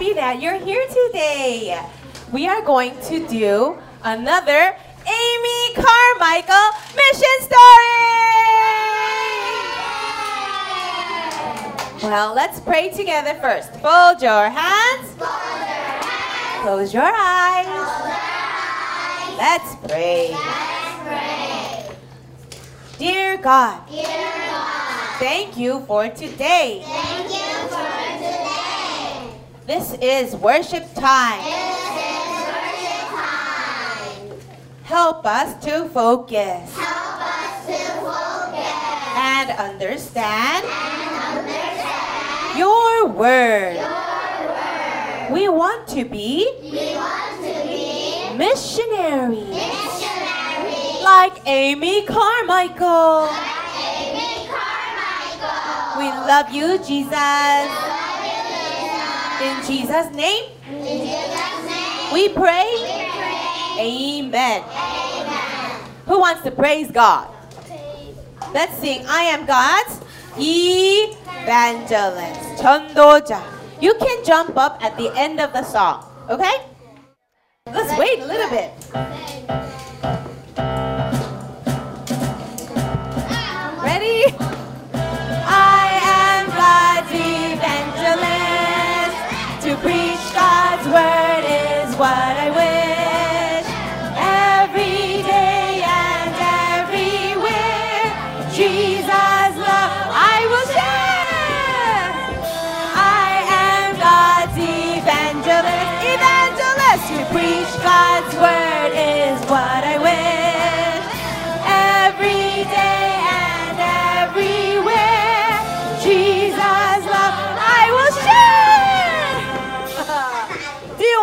happy that you're here today. We are going to do another Amy Carmichael mission story. Well, let's pray together first. Fold your hands. Close your eyes. Let's pray. Dear God, thank you for today. This is worship time. Help us to focus Help us to focus. and understand your word. We want to be missionaries like Amy Carmichael. We love you, Jesus. In Jesus' name, we pray. Amen. Who wants to praise God? Let's sing I am God's evangelist. 전도자. You can jump up at the end of the song, okay? Let's wait a little bit.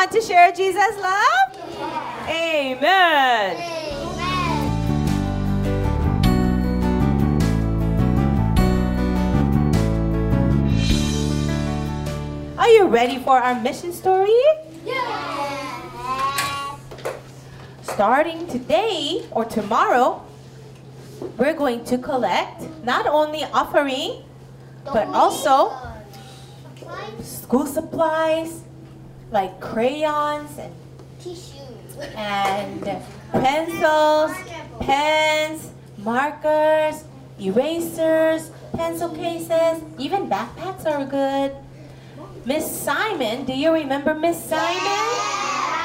Want to share Jesus' love? Amen. Are you ready for our mission story? Yes. Starting today or tomorrow, we're going to collect not only offering, but also school supplies like crayons and, tissues. and pencils, pens, markers, erasers, pencil cases, even backpacks are good. Miss Simon, do you remember Miss Simon?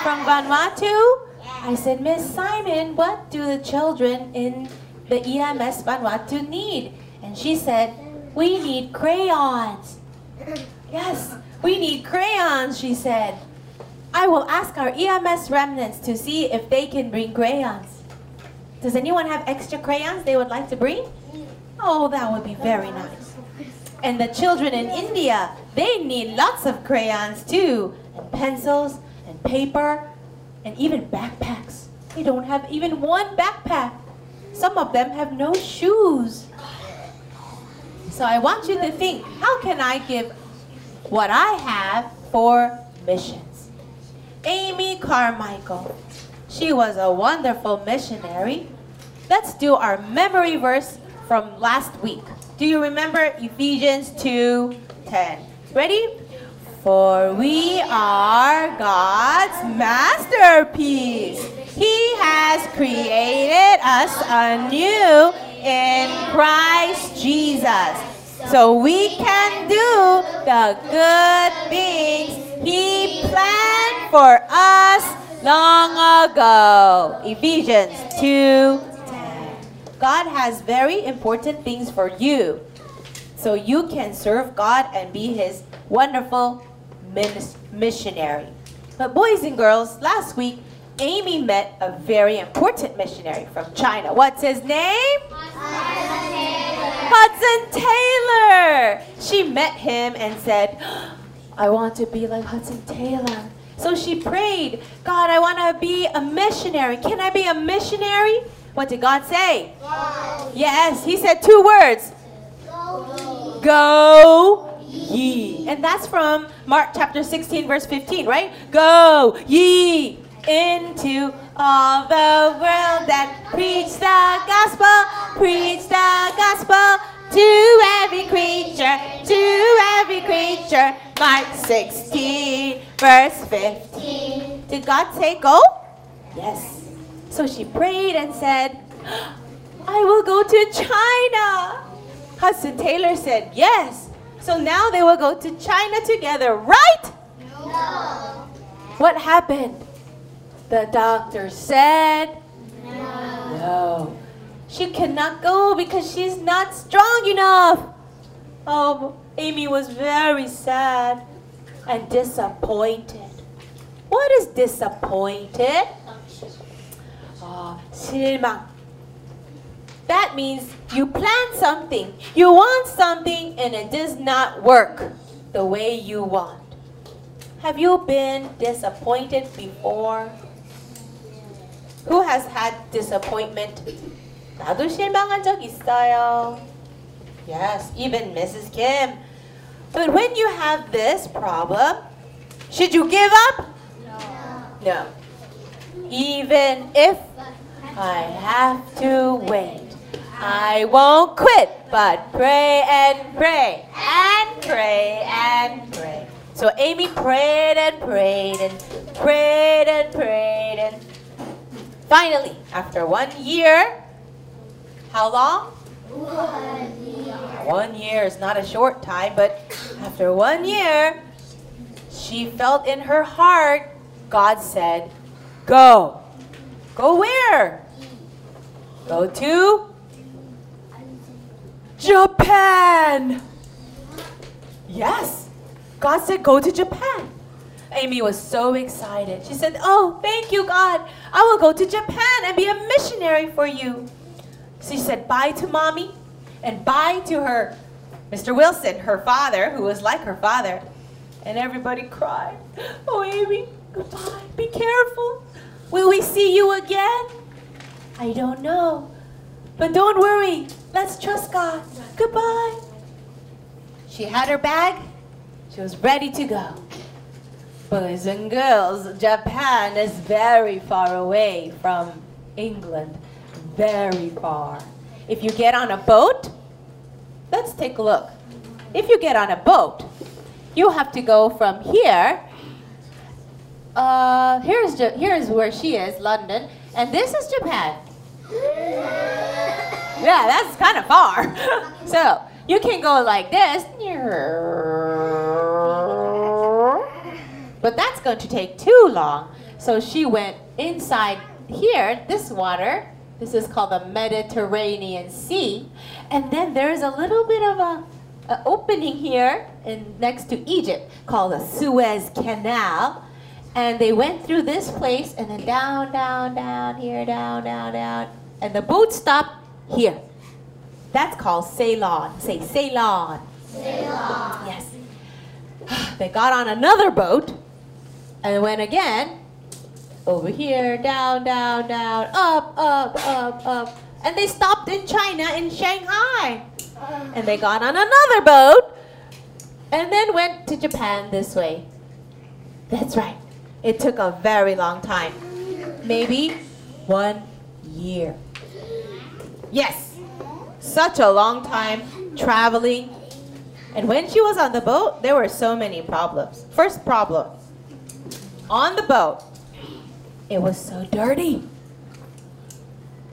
From Vanuatu? I said, Miss Simon, what do the children in the EMS Vanuatu need? And she said, we need crayons. Yes, we need crayons, she said. I will ask our EMS remnants to see if they can bring crayons. Does anyone have extra crayons they would like to bring? Oh, that would be very nice. And the children in India, they need lots of crayons too, and pencils and paper and even backpacks. They don't have even one backpack. Some of them have no shoes. So I want you to think, how can I give what I have for missions? Amy Carmichael. She was a wonderful missionary. Let's do our memory verse from last week. Do you remember Ephesians 2:10? Ready? For we are God's masterpiece. Has created us anew in Christ Jesus. So we can do the good things He planned for us long ago. Ephesians 2 God has very important things for you. So you can serve God and be His wonderful missionary. But boys and girls, last week, Amy met a very important missionary from China. What's his name? Hudson Taylor. Hudson Taylor. She met him and said, I want to be like Hudson Taylor. So she prayed, God, I want to be a missionary. Can I be a missionary? What did God say? Yes, he said two words. Go ye. And that's from Mark chapter 16, verse 15, right? Go ye into all the world and preach the gospel, preach the gospel to every creature, to every creature. Mark 16, verse 15. Did God say go? Yes. So she prayed and said, I will go to China. Hudson Taylor said, Yes. So now they will go to China together, right? No. What happened? The doctor said, No. no. She cannot go because she's not strong enough. Oh, Amy was very sad and disappointed. What is disappointed? Uh, oh, 실망. That means you plan something, you want something, and it does not work the way you want. Have you been disappointed before? Who has had disappointment? 나도 실망한 적 있어요. Yes, even Mrs. Kim. But when you have this problem, should you give up? No. Even if I have to wait. I won't quit, but pray and pray and pray and pray. So Amy prayed and prayed and prayed and prayed and finally, after one year, how long? One year One year is not a short time, but after one year, she felt in her heart, God said, Go. Go where? Go to Japan. Yes. God said, Go to Japan. Amy was so excited. She said, Oh, thank you, God. I will go to Japan and be a missionary for you. She said bye to mommy and bye to her, Mr. Wilson, her father, who was like her father. And everybody cried. Oh, Amy, goodbye. Be careful. Will we see you again? I don't know. But don't worry. Let's trust God. Goodbye. She had her bag. She was ready to go. Boys and girls, Japan is very far away from England. Very far. If you get on a boat, let's take a look. If you get on a boat, you have to go from here. Uh, here's here's where she is, London, and this is Japan. Yeah, that's kind of far. so you can go like this. But that's going to take too long. So she went inside here, this water. This is called the Mediterranean Sea. And then there's a little bit of a, a opening here in, next to Egypt called the Suez Canal. And they went through this place and then down, down, down, here, down, down, down. And the boat stopped here. That's called Ceylon. Say Ceylon. Ceylon. Yes. They got on another boat and went again over here, down, down, down, up, up, up, up. And they stopped in China, in Shanghai. And they got on another boat and then went to Japan this way. That's right. It took a very long time. Maybe one year. Yes. Such a long time traveling. And when she was on the boat, there were so many problems. First problem on the boat, it was so dirty.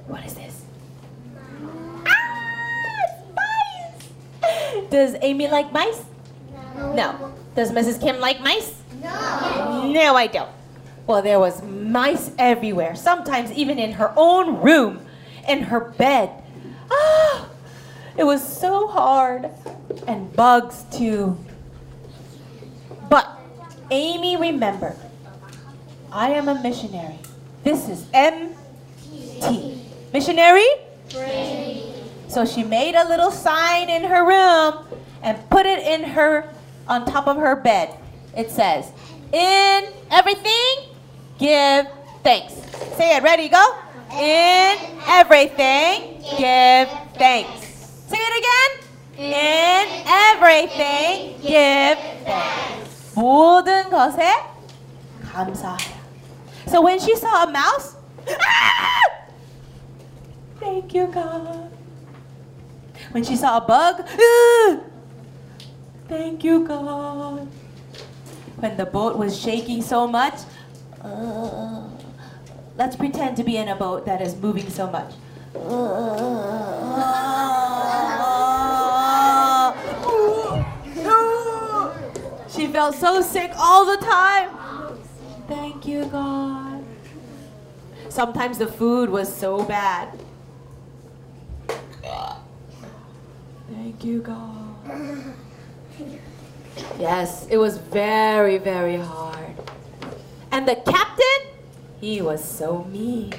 What is this? Ah, mice. Does Amy like mice? No. Does Mrs. Kim like mice? No. No, I don't. Well, there was mice everywhere, sometimes even in her own room, in her bed. Ah, it was so hard. And bugs too. But Amy, remember, I am a missionary. This is MT. Missionary? So she made a little sign in her room and put it in her on top of her bed. It says, "In everything, give thanks." Say it. Ready? Go. In everything, give thanks. Say it again. In everything, give thanks. 모든 것에 감사하라. So when she saw a mouse, "Ah! thank you God. When she saw a bug, "Ah! thank you God. When the boat was shaking so much, "Uh, let's pretend to be in a boat that is moving so much. She felt so sick all the time. Thank you, God. Sometimes the food was so bad. Thank you, God. Yes, it was very, very hard. And the captain, he was so mean.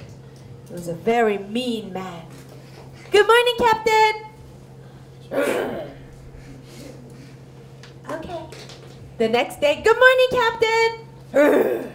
He was a very mean man. Good morning, Captain. okay. The next day, good morning, Captain.